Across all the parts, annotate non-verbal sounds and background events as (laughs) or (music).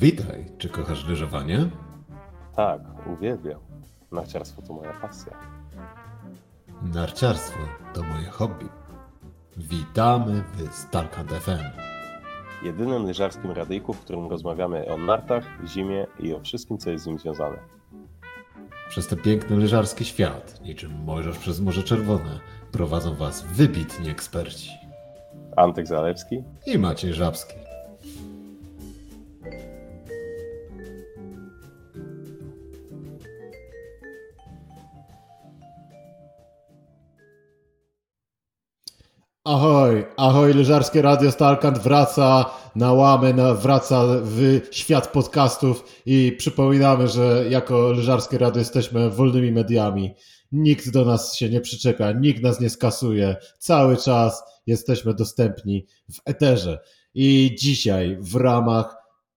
Witaj, czy kochasz lyżowanie? Tak, uwielbiam. Narciarstwo to moja pasja. Narciarstwo to moje hobby. Witamy w Starkant FM. Jedynym lyżarskim radyjku, w którym rozmawiamy o nartach, zimie i o wszystkim, co jest z nim związane. Przez ten piękny lyżarski świat, niczym mojżesz przez Morze Czerwone, prowadzą Was wybitni eksperci. Antek Zalewski I Maciej Żabski. Ahoj, ahoj, Leżarskie Radio Stalkant wraca na łamy, na, wraca w świat podcastów i przypominamy, że jako Leżarskie Radio jesteśmy wolnymi mediami. Nikt do nas się nie przyczepia, nikt nas nie skasuje. Cały czas jesteśmy dostępni w eterze. I dzisiaj w ramach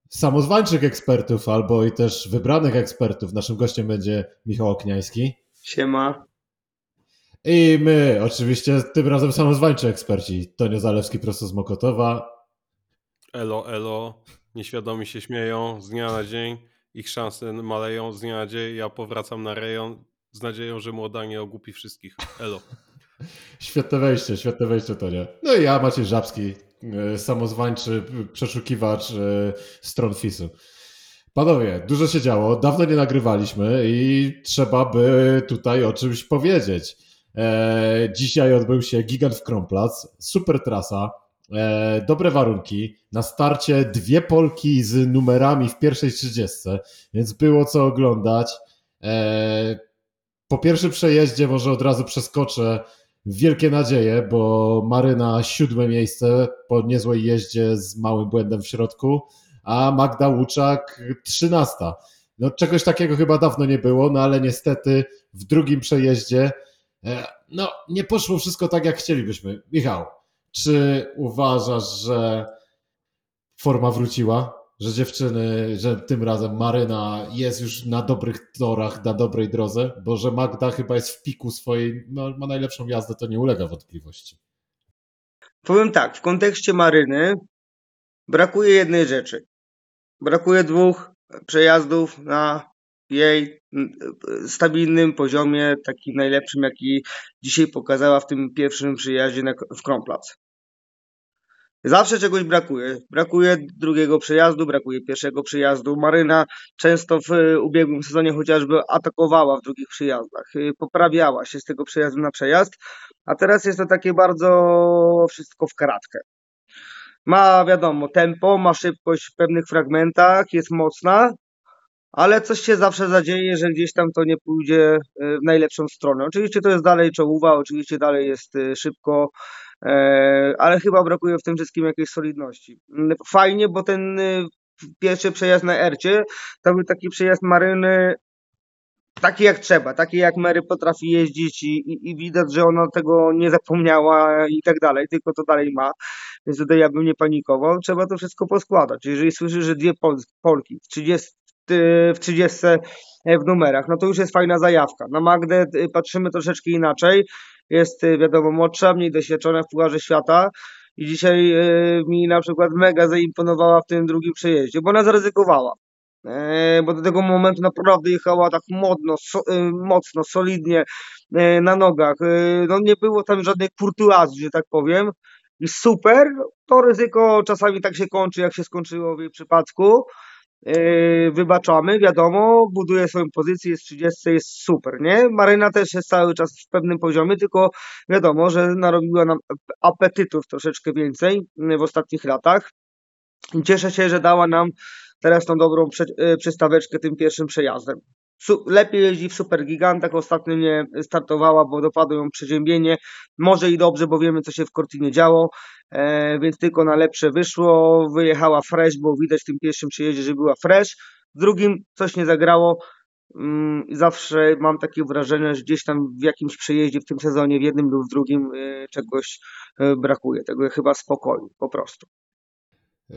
samozwańczych ekspertów albo i też wybranych ekspertów naszym gościem będzie Michał Okniański. Siema. I my, oczywiście, tym razem samozwańczy eksperci. Tonio Zalewski prosto z Mokotowa. Elo, elo. Nieświadomi się śmieją z dnia na dzień. Ich szanse maleją z dnia na dzień. Ja powracam na rejon z nadzieją, że młoda nie ogłupi wszystkich. Elo. Świetne wejście, świetne wejście, Tonio. No i ja, Maciej Żabski, e, samozwańczy przeszukiwacz e, stron FIS-u. Panowie, dużo się działo, dawno nie nagrywaliśmy i trzeba by tutaj o czymś powiedzieć. E, dzisiaj odbył się Gigant w Kromplac, super trasa, e, dobre warunki. Na starcie dwie Polki z numerami w pierwszej trzydziestce, więc było co oglądać. E, po pierwszym przejeździe może od razu przeskoczę wielkie nadzieje, bo Maryna siódme miejsce po niezłej jeździe z małym błędem w środku, a Magda Łuczak trzynasta. No czegoś takiego chyba dawno nie było, no ale niestety w drugim przejeździe no, nie poszło wszystko tak, jak chcielibyśmy. Michał, czy uważasz, że forma wróciła? Że dziewczyny, że tym razem Maryna jest już na dobrych torach, na dobrej drodze? Bo że Magda chyba jest w piku swojej, ma, ma najlepszą jazdę, to nie ulega wątpliwości. Powiem tak, w kontekście Maryny brakuje jednej rzeczy. Brakuje dwóch przejazdów na jej stabilnym poziomie, takim najlepszym, jaki dzisiaj pokazała w tym pierwszym przyjaździe w Kromplac. Zawsze czegoś brakuje. Brakuje drugiego przejazdu, brakuje pierwszego przejazdu. Maryna często w ubiegłym sezonie chociażby atakowała w drugich przyjazdach, poprawiała się z tego przejazdu na przejazd, a teraz jest to takie bardzo wszystko w karatkę. Ma wiadomo tempo, ma szybkość w pewnych fragmentach, jest mocna, ale coś się zawsze zadzieje, że gdzieś tam to nie pójdzie e, w najlepszą stronę. Oczywiście to jest dalej czołówa, oczywiście dalej jest e, szybko, e, ale chyba brakuje w tym wszystkim jakiejś solidności. Mm, fajnie, bo ten pierwszy przejazd na Ercie to był taki przejazd Maryny taki jak trzeba, taki jak Mary potrafi jeździć i, i, i, widać, że ona tego nie zapomniała i tak dalej, tylko to dalej ma, więc tutaj ja bym nie panikował, trzeba to wszystko poskładać. Jeżeli słyszysz, że dwie Polki w 30, w 30 e, w numerach, no to już jest fajna zajawka. Na Magdę e, patrzymy troszeczkę inaczej. Jest e, wiadomo młodsza, mniej doświadczona w Pucharze Świata i dzisiaj mi na przykład mega zaimponowała w tym drugim przejeździe, bo ona zaryzykowała. Bo do tego momentu naprawdę jechała tak modno, so, mocno, solidnie na nogach. No nie było tam żadnej kurtuazji, że tak powiem. I super, to ryzyko czasami tak się kończy, jak się skończyło w jej przypadku. Yy, wybaczamy, wiadomo, buduje swoją pozycję, jest 30, jest super, nie? Maryna też jest cały czas w pewnym poziomie, tylko wiadomo, że narobiła nam apetytów troszeczkę więcej w ostatnich latach. Cieszę się, że dała nam teraz tą dobrą yy, przystaweczkę tym pierwszym przejazdem lepiej jeździ w supergigantach, ostatnio nie startowała, bo dopadło ją przeziębienie, może i dobrze, bo wiemy co się w Cortinie działo, e, więc tylko na lepsze wyszło, wyjechała fresh, bo widać w tym pierwszym przyjeździe, że była fresh, w drugim coś nie zagrało, mm, zawsze mam takie wrażenie, że gdzieś tam w jakimś przejeździe w tym sezonie, w jednym lub w drugim e, czegoś e, brakuje, tego chyba spokoju po prostu.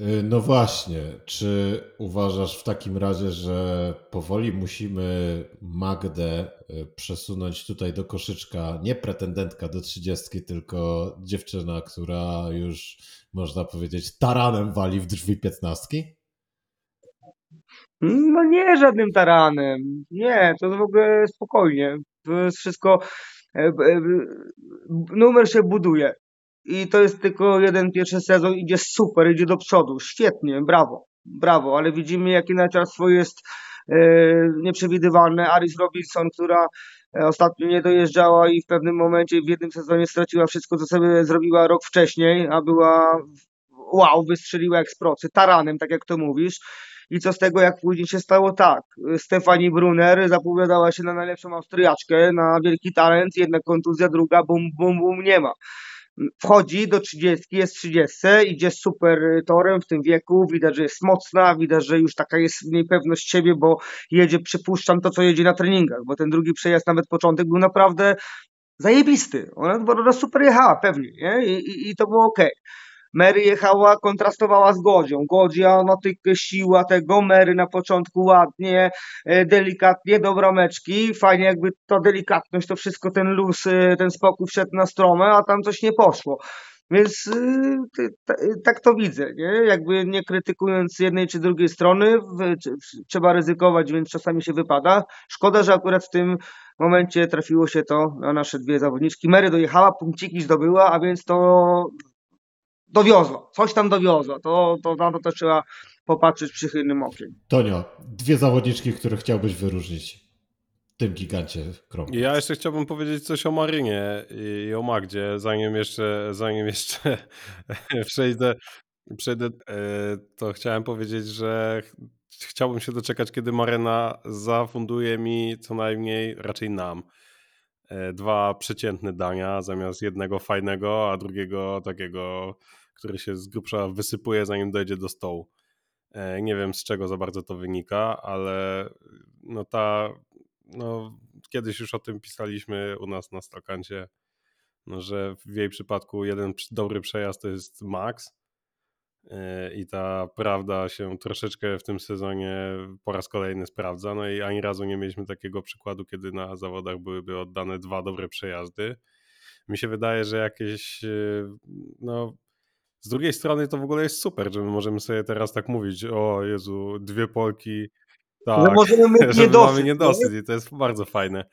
Y, no właśnie, czy uważasz w takim razie, że powoli musimy Magdę y, przesunąć tutaj do koszyczka, nie pretendentka do trzydziestki, tylko dziewczyna, która już można powiedzieć taranem wali w drzwi piętnastki? No nie żadnym taranem. Nie, to w ogóle spokojnie. To jest wszystko. e, e, Numer się buduje. I to jest tylko jeden pierwszy sezon, idzie super, idzie do przodu. Świetnie, brawo, brawo, ale widzimy, jakie narciarstwo jest e, nieprzewidywalne. Aris Robinson, która e, ostatnio nie dojeżdżała i w pewnym momencie w jednym sezonie straciła wszystko, co sobie zrobiła rok wcześniej, a była wow, wystrzeliła jak z procy, taranem, tak jak to mówisz. I co z tego, jak później się stało tak. Stefani Brunner zapowiadała się na najlepszą Austriaczkę, na wielki talent, jedna kontuzja, druga, bum, bum, bum, nie ma. Wchodzi do 30, jest 30, idzie super torem w tym wieku, widać, że jest mocna, widać, że już taka jest w niej pewność siebie, bo jedzie, przypuszczam, to co jedzie na treningach, bo ten drugi przejazd, nawet początek był naprawdę zajebisty. Ona, ona super jechała pewnie, nie? I, i, i to było ok. Mary jechała, kontrastowała z Godzią. Godzia, no tylko siła tego, Mary na początku ładnie, e, delikatnie, do brameczki. Fajnie jakby ta delikatność, to wszystko, ten luz, e, ten spokój wszedł na stromę, a tam coś nie poszło. Więc ta- tak to widzę, nie? Jakby nie krytykując jednej czy drugiej strony, w- czy- trzeba ryzykować, więc czasami się wypada. Szkoda, że akurat w tym momencie trafiło się to na nasze dwie zawodniczki. Mary dojechała, punkciki zdobyła, a więc to dowiozła, coś tam dowiozła. To, to na to też trzeba popatrzeć przychylnym okiem. Tonio, dwie zawodniczki, które chciałbyś wyróżnić w tym gigancie krągu. Ja jeszcze chciałbym powiedzieć coś o Marynie i o Magdzie, zanim jeszcze, zanim jeszcze (laughs) przejdę, przejdę, e, to chciałem powiedzieć, że ch- chciałbym się doczekać, kiedy Maryna zafunduje mi co najmniej, raczej nam, e, dwa przeciętne dania zamiast jednego fajnego, a drugiego takiego, który się z grubsza wysypuje zanim dojdzie do stołu. E, Nie wiem z czego za bardzo to wynika, ale no ta, no kiedyś już o tym pisaliśmy u nas na Stalkancie, no, że w jej przypadku jeden dobry przejazd to jest max e, i ta prawda się troszeczkę w tym sezonie po raz kolejny sprawdza, no i ani razu nie mieliśmy takiego przykładu, kiedy na zawodach byłyby oddane dwa dobre przejazdy. Mi się wydaje, że jakieś, e, no z drugiej strony to w ogóle jest super, że my możemy sobie teraz tak mówić, o Jezu, dwie Polki, Że tak, możemy mieć (laughs) niedosyt, mamy nie? niedosyt i to jest bardzo fajne.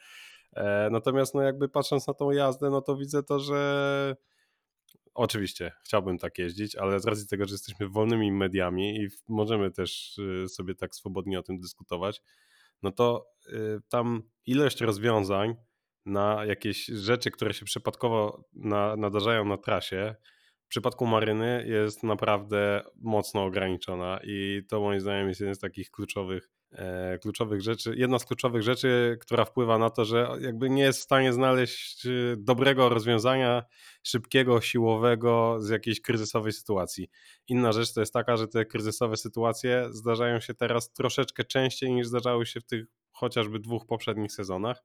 E, natomiast no jakby patrząc na tą jazdę, no to widzę to, że oczywiście chciałbym tak jeździć, ale z racji tego, że jesteśmy wolnymi mediami i możemy też y, sobie tak swobodnie o tym dyskutować, no to y, tam ilość rozwiązań na jakieś rzeczy, które się przypadkowo na, nadarzają na trasie, przypadku Maryny jest naprawdę mocno ograniczona i to moim zdaniem jest jeden z takich kluczowych, e, kluczowych rzeczy, jedna z kluczowych rzeczy, która wpływa na to, że jakby nie jest w stanie znaleźć e, dobrego rozwiązania, szybkiego, siłowego z jakiejś kryzysowej sytuacji. Inna rzecz to jest taka, że te kryzysowe sytuacje zdarzają się teraz troszeczkę częściej niż zdarzały się w tych chociażby dwóch poprzednich sezonach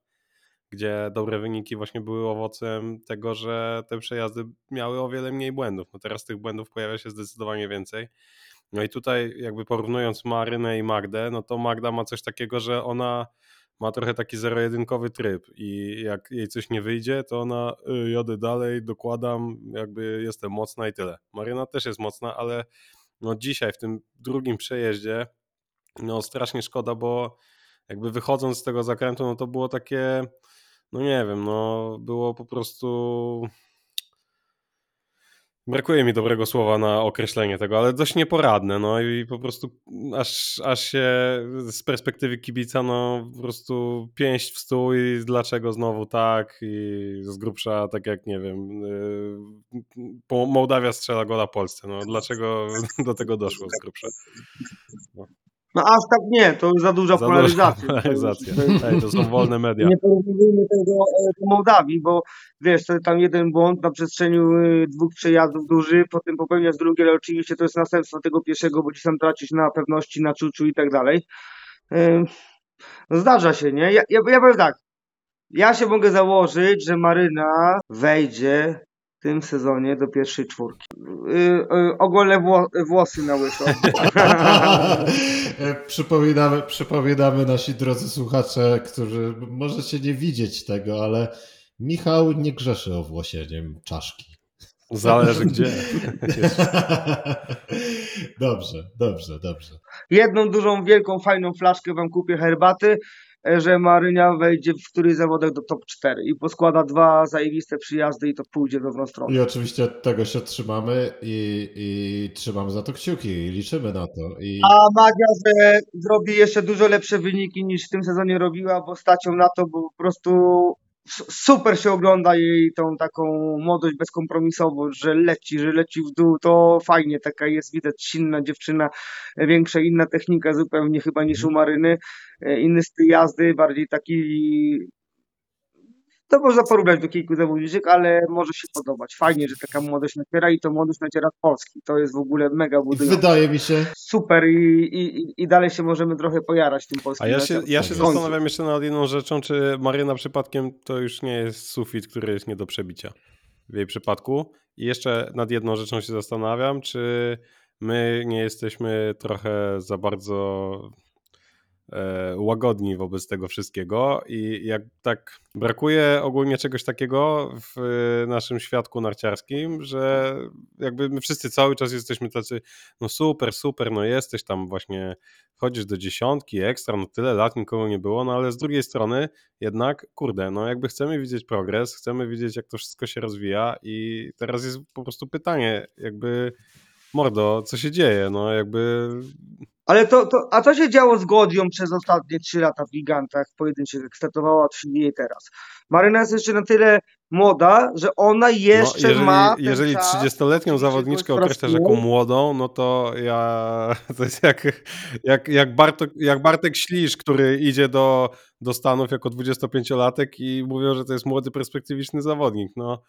gdzie dobre wyniki właśnie były owocem tego, że te przejazdy miały o wiele mniej błędów. No teraz tych błędów pojawia się zdecydowanie więcej. No i tutaj jakby porównując Marynę i Magdę, no to Magda ma coś takiego, że ona ma trochę taki zero-jedynkowy tryb i jak jej coś nie wyjdzie, to ona y, jadę dalej, dokładam, jakby jestem mocna i tyle. Maryna też jest mocna, ale no dzisiaj w tym drugim przejeździe no strasznie szkoda, bo jakby wychodząc z tego zakrętu, no to było takie, no nie wiem, no było po prostu. Brakuje mi dobrego słowa na określenie tego, ale dość nieporadne, no i po prostu aż, aż się z perspektywy kibica, no po prostu pięść w stół i dlaczego znowu tak i z grubsza, tak jak nie wiem, yy, Mołdawia strzela gola Polsce, no dlaczego do tego doszło z grubsza? No aż tak nie, to już za duża Za duża polaryzacja. (laughs) polaryzacja. To Ej, to są wolne media. Nie porównujmy tego e, do Mołdawii, bo wiesz, to tam jeden błąd na przestrzeni e, dwóch przejazdów duży, potem popełniasz drugi, ale oczywiście to jest następstwo tego pierwszego, bo ci sam tracisz na pewności, na czuciu i tak dalej. E, No zdarza się, nie? Ja, ja, ja powiem tak, ja się mogę założyć, że Maryna wejdzie w tym sezonie do pierwszej czwórki. Yy, yy, ogolę wło, włosy na łyso. (laughs) Przypominamy, przypominamy nasi drodzy słuchacze, którzy możecie nie widzieć tego, ale Michał nie grzeszy owłosieniem czaszki. Zależy gdzie. (laughs) dobrze, dobrze, dobrze. Jedną dużą, wielką, fajną flaszkę wam kupię herbaty, że Marynia wejdzie w któryś zawodach do top 4 i poskłada dwa zajebiste przyjazdy i to pójdzie w dobrą stronę. I oczywiście tego się trzymamy i, i trzymamy za to kciuki i liczymy na to. I... A Magia, że zrobi jeszcze dużo lepsze wyniki niż w tym sezonie robiła, bo stacią na to, bo po prostu super się ogląda jej tą taką młodość bezkompromisową, że leci, że leci w dół, to fajnie, taka jest widać silna dziewczyna, większa, inna technika zupełnie chyba niż u Maryny, e, inny styl jazdy, bardziej taki to można porównać do kilku zawodniczek, ale może się podobać. Fajnie, że taka młodość naciera i to młodość naciera z Polski. To jest w ogóle mega budujące wydaje mi się, super i, i, i dalej się możemy trochę pojarać tym polskim. A ja się, ja się zastanawiam jeszcze nad jedną rzeczą, czy Maryna przypadkiem to już nie jest sufit, który jest nie do przebicia w jej przypadku. I jeszcze nad jedną rzeczą się zastanawiam, czy my nie jesteśmy trochę za bardzo łagodni wobec tego wszystkiego. I jak tak brakuje ogólnie czegoś takiego w naszym świadku narciarskim, że jakby my wszyscy cały czas jesteśmy tacy, no super, super, no jesteś tam właśnie, chodzisz do dziesiątki, ekstra, no tyle lat nikogo nie było, no ale z drugiej strony jednak, kurde, no jakby chcemy widzieć progres, chcemy widzieć jak to wszystko się rozwija i teraz jest po prostu pytanie, jakby mordo, co się dzieje, no jakby Ale to, to, a co się działo z Godią przez ostatnie trzy lata w gigantach pojedynczych, jak startowała, dzieje teraz? Maryna jest jeszcze na tyle młoda, że ona jeszcze no, jeżeli, ma jeżeli czas, 30-letnią żeby się zawodniczkę określasz jako młodą, no to ja to jest jak, jak, jak, Bartek, jak Bartek Ślisz, który idzie do, do Stanów jako 25-latek i mówią, że to jest młody, perspektywiczny zawodnik. No,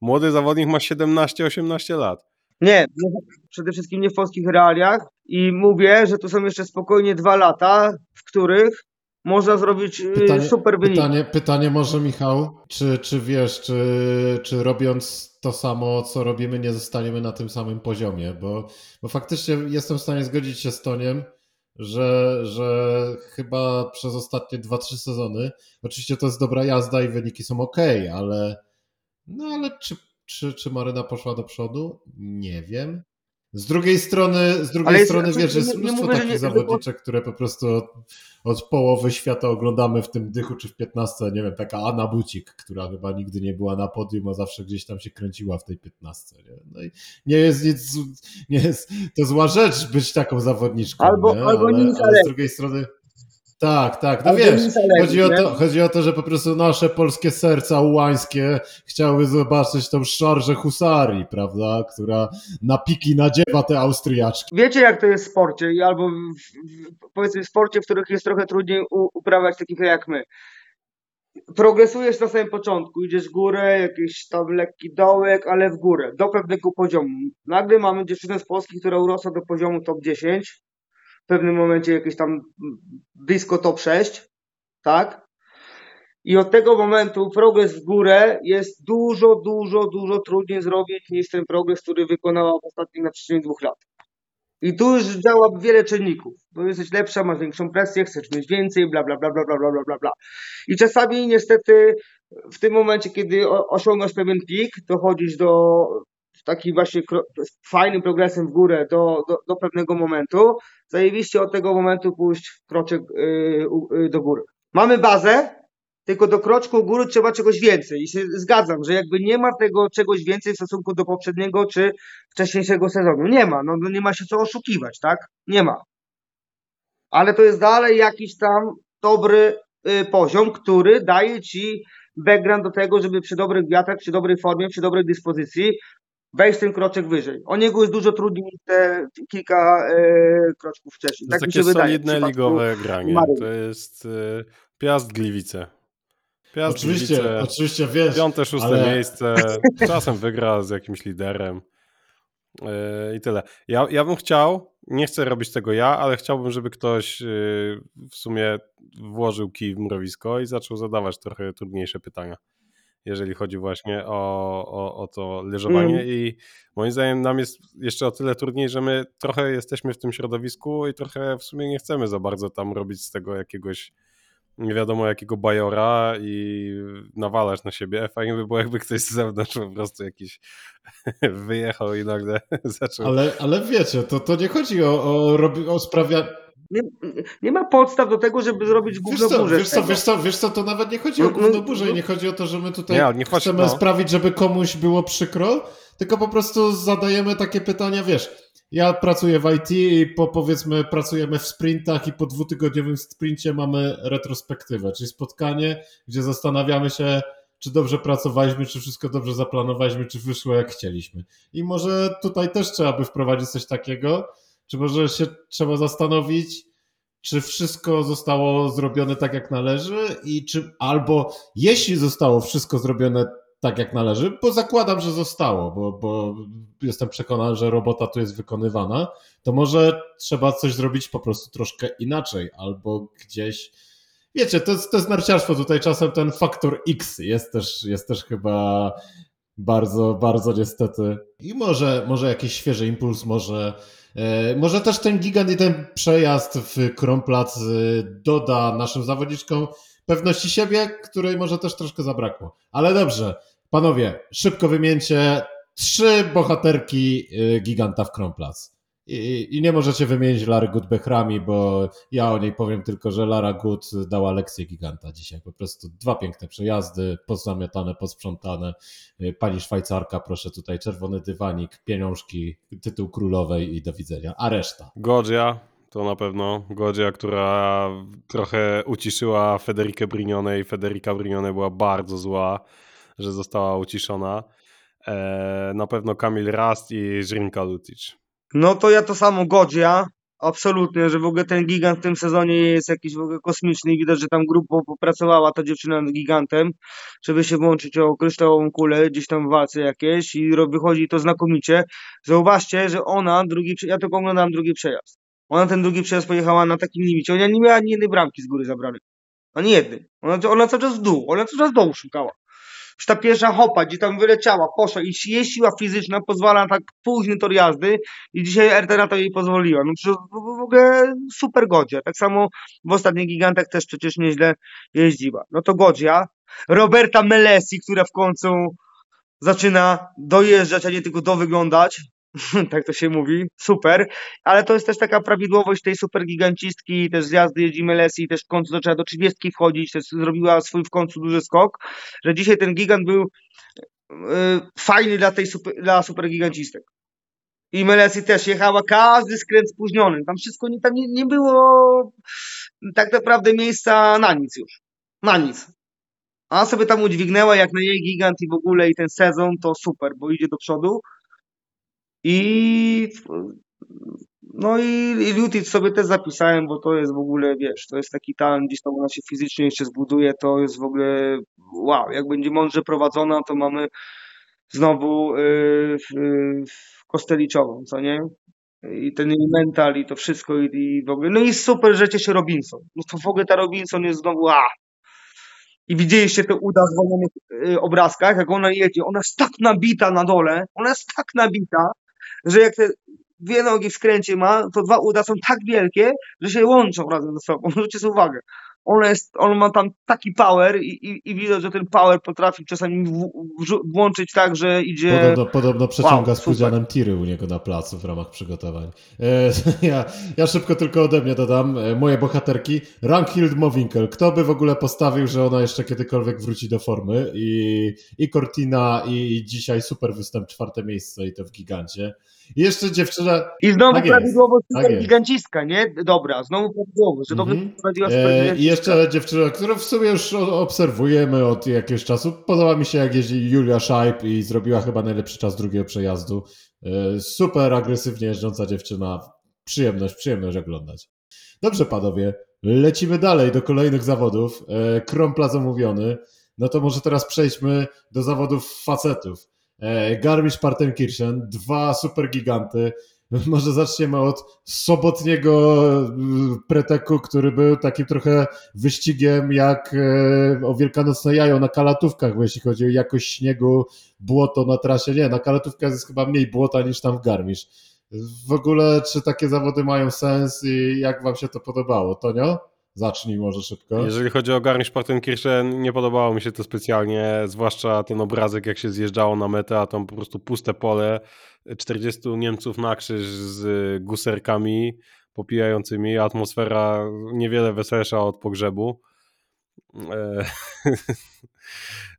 młody zawodnik ma 17-18 lat. Nie, nie, przede wszystkim nie w polskich realiach i mówię, że tu są jeszcze spokojnie dwa lata, w których można zrobić y, Pytanie- super wyniki. pytanie, pytanie może Michał, czy, czy wiesz, czy, czy robiąc to samo, co robimy, nie zostaniemy na tym samym poziomie, bo, bo faktycznie jestem w stanie zgodzić się z Toniem, że, że chyba przez ostatnie 2-3 sezony, oczywiście to jest dobra jazda i wyniki są ok, ale no ale czy, czy, czy Maryna poszła do przodu? Nie wiem. Z drugiej strony, z drugiej jest- strony znaczy, wiesz, jest mnóstwo mówię, takich nie- zawodniczek, które po prostu od, od połowy świata oglądamy w tym dychu czy w 15. Nie wiem, taka Anna Bucik, która chyba nigdy nie była na podium, a zawsze gdzieś tam się kręciła w tej 15. Nie? No i nie jest nic, nie jest to zła rzecz być taką zawodniczką. Albo- nie? albo ale, ale z drugiej strony. Tak, tak, no Albo wiesz, nie chodzi o, to, chodzi o to, że po prostu nasze polskie serca ułańskie chciały zobaczyć tą szarżę husarii, prawda, która na piki nadziewa te Austriaczki. Wiecie, jak to jest w sporcie, albo w, powiedzmy w sporcie, w których jest trochę trudniej uprawiać takich jak my. Progresujesz na samym początku, idziesz w górę, jakiś tam lekki dołek, ale w górę, do pewnego poziomu. Nagle mamy dziewczynę z Polski, która urosła do poziomu top 10, w pewnym momencie jakieś tam blisko top 6, tak? I od tego momentu progres w górę jest dużo, dużo, dużo trudniej zrobić niż ten progres, który wykonała w ostatnich na przestrzeni dwóch lat. I tu już działa wiele czynników. Bo jesteś lepsza, masz większą presję, chcesz mieć więcej, bla, bla, bla, bla, bla, bla, bla, bla. I czasami niestety w tym momencie, kiedy osiągasz pewien pik, dochodzisz do takim właśnie fajnym progresem w górę do, do, do pewnego momentu, zajebiście od tego momentu pójść kroczek yy, yy, do góry. Mamy bazę, tylko do kroczku góry trzeba czegoś więcej. I się zgadzam, że jakby nie ma tego czegoś więcej w stosunku do poprzedniego czy wcześniejszego sezonu. Nie ma, no, no nie ma się co oszukiwać, tak? Nie ma. Ale to jest dalej jakiś tam dobry y, poziom, który daje ci background do tego, żeby przy dobrych wiatrach, przy dobrej formie, przy dobrej dyspozycji wejść ten kroczek wyżej. O niego jest dużo trudniej niż te kilka y, kroczków wcześniej. To jest tak takie wydaje. solidne ligowe granie. To jest y, Piast Gliwice. Piast Oczywiście, Gliwice, oczywiście wiesz, piąte, szóste ale- miejsce, (laughs) czasem wygra z jakimś liderem yy, i tyle. Ja, ja bym chciał, nie chcę robić tego ja, ale chciałbym, żeby ktoś yy, w sumie włożył kij w mrowisko i zaczął zadawać trochę trudniejsze pytania, jeżeli chodzi właśnie o, o, o to leżowanie Mm. i moim zdaniem nam jest jeszcze o tyle trudniej, że my trochę jesteśmy w tym środowisku i trochę w sumie nie chcemy za bardzo tam robić z tego jakiegoś nie wiadomo jakiego bajora i nawalasz na siebie. Fajnie by było, jakby ktoś z zewnątrz po prostu jakiś (laughs) wyjechał i nagle (laughs) zaczął. Ale, ale wiecie, to, to nie chodzi o, o, o sprawia... Nie, nie ma podstaw do tego, żeby zrobić Wiesz gówno co, burzę wiesz, co, wiesz, co, wiesz co, to nawet nie chodzi o No, no, gówno burzę i no. nie chodzi o to, że my tutaj Nie, nie chodzi- chcemy no. sprawić, żeby komuś było przykro, tylko po prostu zadajemy takie pytania, wiesz, ja pracuję w IT i po, powiedzmy pracujemy w sprintach i po dwutygodniowym sprincie mamy retrospektywę, czyli spotkanie, gdzie zastanawiamy się, czy dobrze pracowaliśmy, czy wszystko dobrze zaplanowaliśmy, czy wyszło jak chcieliśmy. I może tutaj też trzeba by wprowadzić coś takiego, czy może się trzeba zastanowić, czy wszystko zostało zrobione tak jak należy i czy albo jeśli zostało wszystko zrobione tak jak należy, bo zakładam, że zostało, bo, bo jestem przekonany, że robota tu jest wykonywana, to może trzeba coś zrobić po prostu troszkę inaczej albo gdzieś Wiecie, to jest, to jest narciarstwo. Tutaj czasem ten faktor X jest też, jest też chyba bardzo, bardzo niestety. I może, może jakiś świeży impuls, może, może też ten gigant i ten przejazd w Kronplatz e, doda naszym zawodniczkom pewności siebie, której może też troszkę zabrakło. Ale dobrze, panowie, szybko wymieńcie trzy bohaterki e, giganta w Kronplatz. I, I nie możecie wymienić Lary Good Bechrami, bo ja o niej powiem tylko, że Lara Good dała lekcję giganta dzisiaj. Po prostu dwa piękne przejazdy, pozamiatane, posprzątane. Y, Pani Szwajcarka, proszę tutaj czerwony dywanik, pieniążki, tytuł królowej i do widzenia. A reszta? Godzia, to na pewno. Godzia, która trochę uciszyła Federikę Brignone i Federica Brignone była bardzo zła, że została uciszona. E, na pewno Kamil Rast i Żrinka Lutic. No to ja to samo Godzia. Absolutnie, że w ogóle ten gigant w tym sezonie jest jakiś w ogóle kosmiczny i widać, że tam grubo popracowała ta dziewczyna nad gigantem, żeby się włączyć o kryształową kulę gdzieś tam w walce jakieś i wychodzi to znakomicie. Zauważcie, że ona drugi, ja tylko oglądałem drugi przejazd. Ona ten drugi przejazd pojechała na takim limicie. Ona nie miała ani jednej bramki z góry zabranej. Ani jednej. Ona, ona cały czas w dół. Ona cały czas dołu szukała. Już ta pierwsza hopa, gdzie tam wyleciała, poszła i jej siła fizyczna pozwala na tak późny tor jazdy i dzisiaj RT na to jej pozwoliła. No przecież w ogóle super Godzia. Tak samo w ostatnich gigantach też przecież nieźle jeździła. No to Godzia. Roberta Melesi, która w końcu zaczyna dojeżdżać, a nie tylko dowyglądać. (laughs) tak to się mówi. Super. Ale to jest też taka prawidłowość tej super gigancistki, też z jazdy jeździ Melesi, też w końcu zaczęła do 30 wchodzić, też zrobiła swój w końcu duży skok, że dzisiaj ten gigant był y, fajny dla tej super, dla super gigancistek. I Melesi też jechała każdy skręt spóźniony. Tam wszystko nie, tam nie, nie było tak naprawdę miejsca na nic już. Na nic. A sobie tam udźwignęła jak na jej gigant i w ogóle i ten sezon to super, bo idzie do przodu. I no i, i Lutic sobie też zapisałem, bo to jest w ogóle, wiesz, to jest taki talent, gdzieś tam ona się fizycznie jeszcze zbuduje, to jest w ogóle wow, jak będzie mądrze prowadzona, to mamy znowu yy, yy, kosteliczową, co nie? I ten jej mental i to wszystko i, i w ogóle, no i super, że cieszy Robinson. No to w ogóle ta Robinson jest znowu, a! I widzieliście te uda w y, obrazkach, jak ona jedzie, ona jest tak nabita na dole, ona jest tak nabita, że jak te dwie nogi w skręcie ma, to dwa uda są tak wielkie, że się łączą razem ze sobą. (laughs) Zwróćcie sobie uwagę. Ona jest, on ma tam taki power i, i, i widać, że ten power potrafi czasami w, wrzu- włączyć tak, że idzie... Podobno, podobno przeciąga Wow, z Pudzianem tiry u niego na placu w ramach przygotowań. E, (laughs) ja, ja szybko tylko ode mnie dodam. E, moje bohaterki. Rankhild Mowinkel. Kto by w ogóle postawił, że ona jeszcze kiedykolwiek wróci do formy? I, i Cortina, i dzisiaj super występ, czwarte miejsce i to w gigancie. Jeszcze dziewczyna. I znowu Tak jest, prawidłowość tak jest. gigancistka, nie? Dobra, znowu prawidłowość, że dobrze prowadziła E, I gigancistka. jeszcze dziewczyna, którą w sumie już obserwujemy od jakiegoś czasu. Podoba mi się, jak jeździ Julia Scheib i zrobiła chyba najlepszy czas drugiego przejazdu. E, Super agresywnie jeżdżąca dziewczyna. Przyjemność, przyjemność oglądać. Dobrze, panowie. Lecimy dalej do kolejnych zawodów. E, Krompla zamówiony. No to może teraz przejdźmy do zawodów facetów. E, Garmisch-Partenkirchen, dwa super giganty. (laughs) Może zaczniemy od sobotniego y, preteku, który był takim trochę wyścigiem jak e, o wielkanocne jajo na kalatówkach, jeśli chodzi o jakość śniegu, błoto na trasie. Nie, na kalatówkach jest chyba mniej błota niż tam w Garmisch. W ogóle, czy takie zawody mają sens i jak wam się to podobało, Tonio? Zacznij może szybko. Jeżeli chodzi o Garmisch-Partenkirchen, nie podobało mi się to specjalnie, zwłaszcza ten obrazek, jak się zjeżdżało na metę, a tam po prostu puste pole, 40 Niemców na krzyż z guserkami popijającymi, atmosfera niewiele weselsza od pogrzebu. E, (laughs)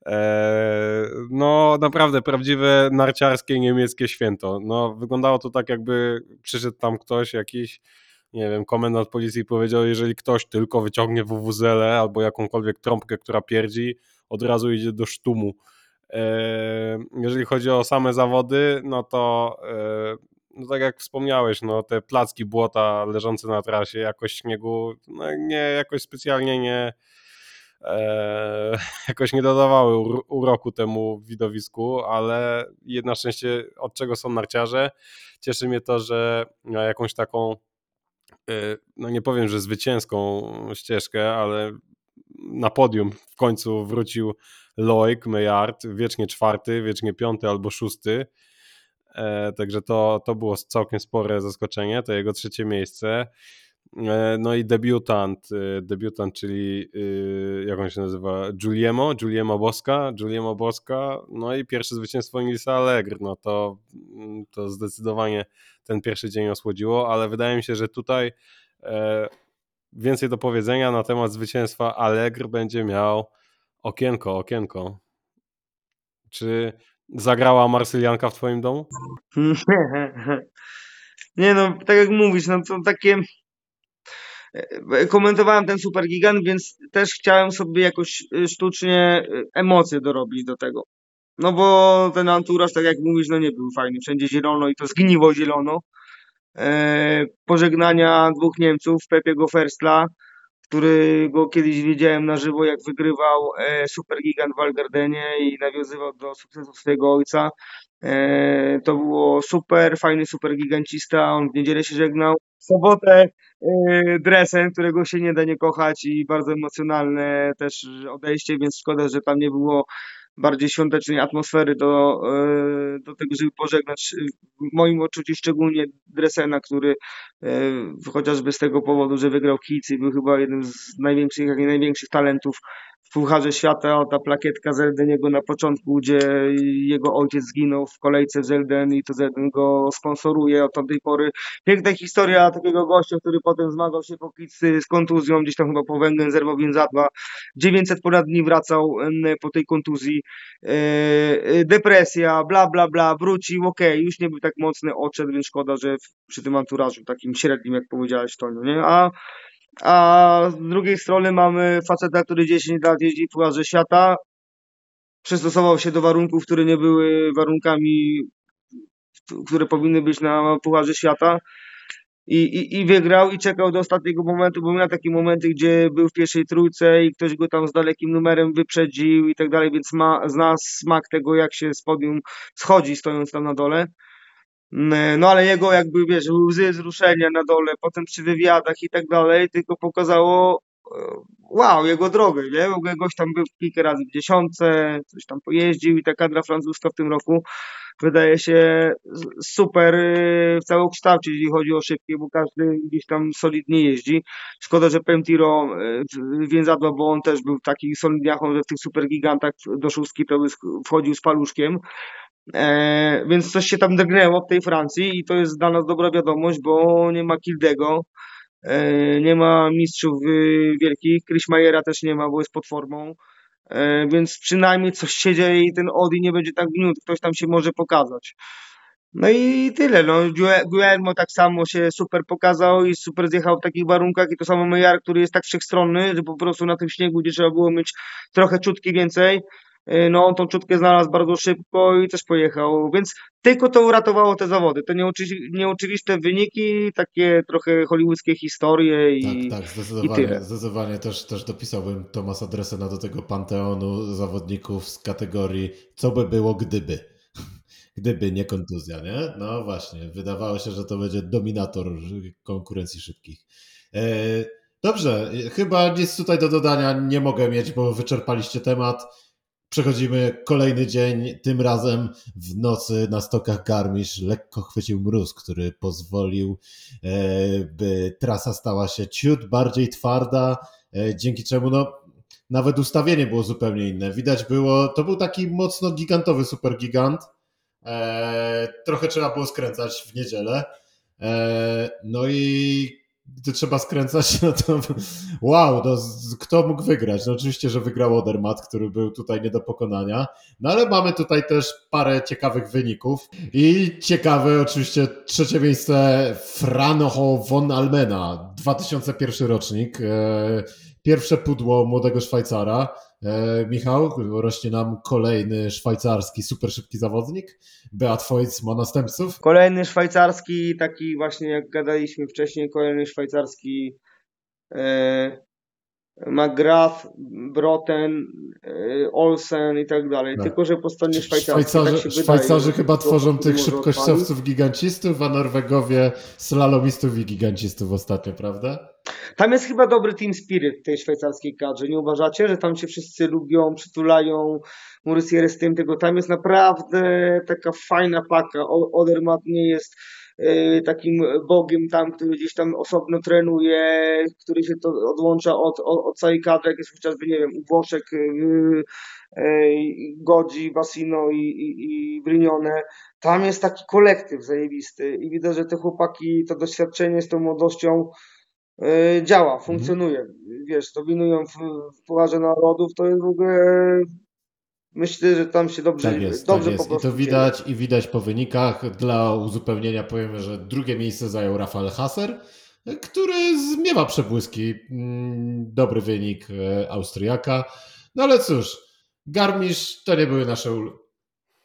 e, No, naprawdę prawdziwe narciarskie niemieckie święto. No, wyglądało to tak, jakby przyszedł tam ktoś, jakiś, nie wiem, komendant policji powiedział, jeżeli ktoś tylko wyciągnie WWZL albo jakąkolwiek trąbkę, która pierdzi, od razu idzie do sztumu. E, Jeżeli chodzi o same zawody, no to e, no tak jak wspomniałeś, no te placki błota leżące na trasie, jakość śniegu, no nie, jakoś specjalnie nie e, (laughs) jakoś nie dodawały ur- uroku temu widowisku, ale na szczęście od czego są narciarze, cieszy mnie to, że jakąś taką no nie powiem, że zwycięską ścieżkę, ale na podium w końcu wrócił Loic Mejard, wiecznie czwarty, wiecznie piąty albo szósty. E, Także to, to było całkiem spore zaskoczenie, to jego trzecie miejsce. E, No i debiutant, e, debiutant, czyli e, jak on się nazywa? Giuliemo, Giuliemo Boska, Giuliemo Boska, no i pierwsze zwycięstwo Nilsa Allegri, no to, mm, to zdecydowanie ten pierwszy dzień osłodziło, ale wydaje mi się, że tutaj e, więcej do powiedzenia na temat zwycięstwa Allegri będzie miał okienko, okienko. Czy zagrała Marsylianka w twoim domu? (laughs) Nie no, tak jak mówisz, no to takie. E, Komentowałem ten super gigant, więc też chciałem sobie jakoś e, sztucznie e, emocje dorobić do tego. No bo ten anturaż, tak jak mówisz, no nie był fajny. Wszędzie zielono i to zgniło zielono. E, pożegnania dwóch Niemców, Pepiego Ferstla, którego kiedyś widziałem na żywo, jak wygrywał e, super gigant w Algardenie i nawiązywał do sukcesów swojego ojca. E, to było super, fajny super gigancista, on w niedzielę się żegnał. W sobotę e, dresem, którego się nie da nie kochać i bardzo emocjonalne też odejście, więc szkoda, że tam nie było bardziej świątecznej atmosfery do, e, do tego, żeby pożegnać w moim odczuciu szczególnie Dresena, który chociażby z tego powodu, że wygrał Kic i był chyba jednym z największych, jak nie największych talentów w Pucharze Świata, o ta plakietka Zeldeniego na początku, gdzie jego ojciec zginął w kolejce Zelden i to Zelden go sponsoruje od tamtej pory. Piękna historia takiego gościa, który potem zmagał się po Kic z kontuzją, gdzieś tam chyba po węgę zerwał więzadła. 900 ponad dni wracał po tej kontuzji. E, e, Depresja, bla, bla, bla, wrócił, okej, już nie był tak mocny, odszedł, więc szkoda, że przy tym anturażu takim średnim, jak powiedziałeś, Toniu, nie? A, a z drugiej strony mamy faceta, który 10 lat jeździ w Pucharze Świata, przystosował się do warunków, które nie były warunkami, które powinny być na Pucharze Świata i, i, i wygrał i czekał do ostatniego momentu, bo miał takie momenty, gdzie był w pierwszej trójce i ktoś go tam z dalekim numerem wyprzedził i tak dalej, więc ma, zna smak tego, jak się z podium schodzi, stojąc tam na dole. Mm, No ale jego jakby, wiesz, łzy wzruszenia na dole, potem przy wywiadach i tak dalej, tylko pokazało e, wow, jego drogę, nie? W ogóle gość tam był kilka razy w dziesiątce, coś tam pojeździł i ta kadra francuska w tym roku wydaje się super y, w całokształcie, jeśli chodzi o szybkie, bo każdy gdzieś tam solidnie jeździ. Szkoda, że Pentiro w- więzadła, bo on też był taki solidniachą, że w tych super gigantach do szóstki to wchodził z paluszkiem. E, więc coś się tam drgnęło w tej Francji i to jest dla nas dobra wiadomość, bo nie ma Kildego, e, nie ma mistrzów y, wielkich, Kriszmajera też nie ma, bo jest pod formą. E, więc przynajmniej coś się dzieje i ten Odi nie będzie tak gniótł, ktoś tam się może pokazać. No i tyle, no Guillermo tak samo się super pokazał i super zjechał w takich warunkach i to samo Mejar, który jest tak wszechstronny, że po prostu na tym śniegu, gdzie trzeba było mieć trochę czutki więcej, no on tą czutkę znalazł bardzo szybko i też pojechał, więc tylko to uratowało te zawody, te nieoczywi- nieoczywiste wyniki, takie trochę hollywoodzkie historie i... Tak, tak, zdecydowanie. Zdecydowanie też, też dopisałbym Tomasa Dresena do tego panteonu zawodników z kategorii co by było gdyby. (laughs) Gdyby nie kontuzja, nie? No właśnie, wydawało się, że to będzie dominator konkurencji szybkich. E, Dobrze, chyba nic tutaj do dodania nie mogę mieć, bo wyczerpaliście temat. Przechodzimy kolejny dzień, tym razem w nocy na stokach Garmisch lekko chwycił mróz, który pozwolił, e, by trasa stała się ciut bardziej twarda, e, dzięki czemu no, nawet ustawienie było zupełnie inne. Widać było, to był taki mocno gigantowy supergigant. E, trochę trzeba było skręcać w niedzielę. No i gdy trzeba skręcać, no to wow, no, kto mógł wygrać? No oczywiście, że wygrał Odermatt, który był tutaj nie do pokonania. No ale mamy tutaj też parę ciekawych wyników. I ciekawe oczywiście trzecie miejsce Franoho von Almena, 2001 rocznik. E, Pierwsze pudło młodego Szwajcara. E, Michał, rośnie nam kolejny szwajcarski super szybki zawodnik. Beat Voigt ma następców. Kolejny szwajcarski, taki właśnie jak gadaliśmy wcześniej, kolejny szwajcarski e, McGrath, Broten, e, Olsen i tak dalej. Tak. Tylko, że po stronie szwajcarskiej. Szwajcarzy, tak wydaje, Szwajcarzy chyba tworzą tych szybkościowców gigancistów, a Norwegowie slalomistów i gigancistów ostatnio, prawda? Tam jest chyba dobry team spirit w tej szwajcarskiej kadrze. Nie uważacie, że tam się wszyscy lubią, przytulają, Maurice z tym, tego tam jest naprawdę taka fajna paka. O- Odermatt nie jest takim bogiem tam, który gdzieś tam osobno trenuje, który się to odłącza od, od, od całej kadry, jak jest chociażby, nie wiem, u Włoszek, e, e, Godzi, Bassino i, i, i Brignone. Tam jest taki kolektyw zajebisty i widać, że te chłopaki, to doświadczenie z tą młodością e, działa, funkcjonuje. Wiesz, dominują w, w Pucharze Narodów, to jest w ogóle myślę, że tam się dobrze, Tak jest, dobrze tak jest. I to widać, i widać po wynikach. Dla uzupełnienia powiemy, że drugie miejsce zajął Rafael Hasser, który zmiewa przebłyski. Mm, Dobry wynik e, Austriaka. No ale cóż, Garmisch to nie były nasze ul...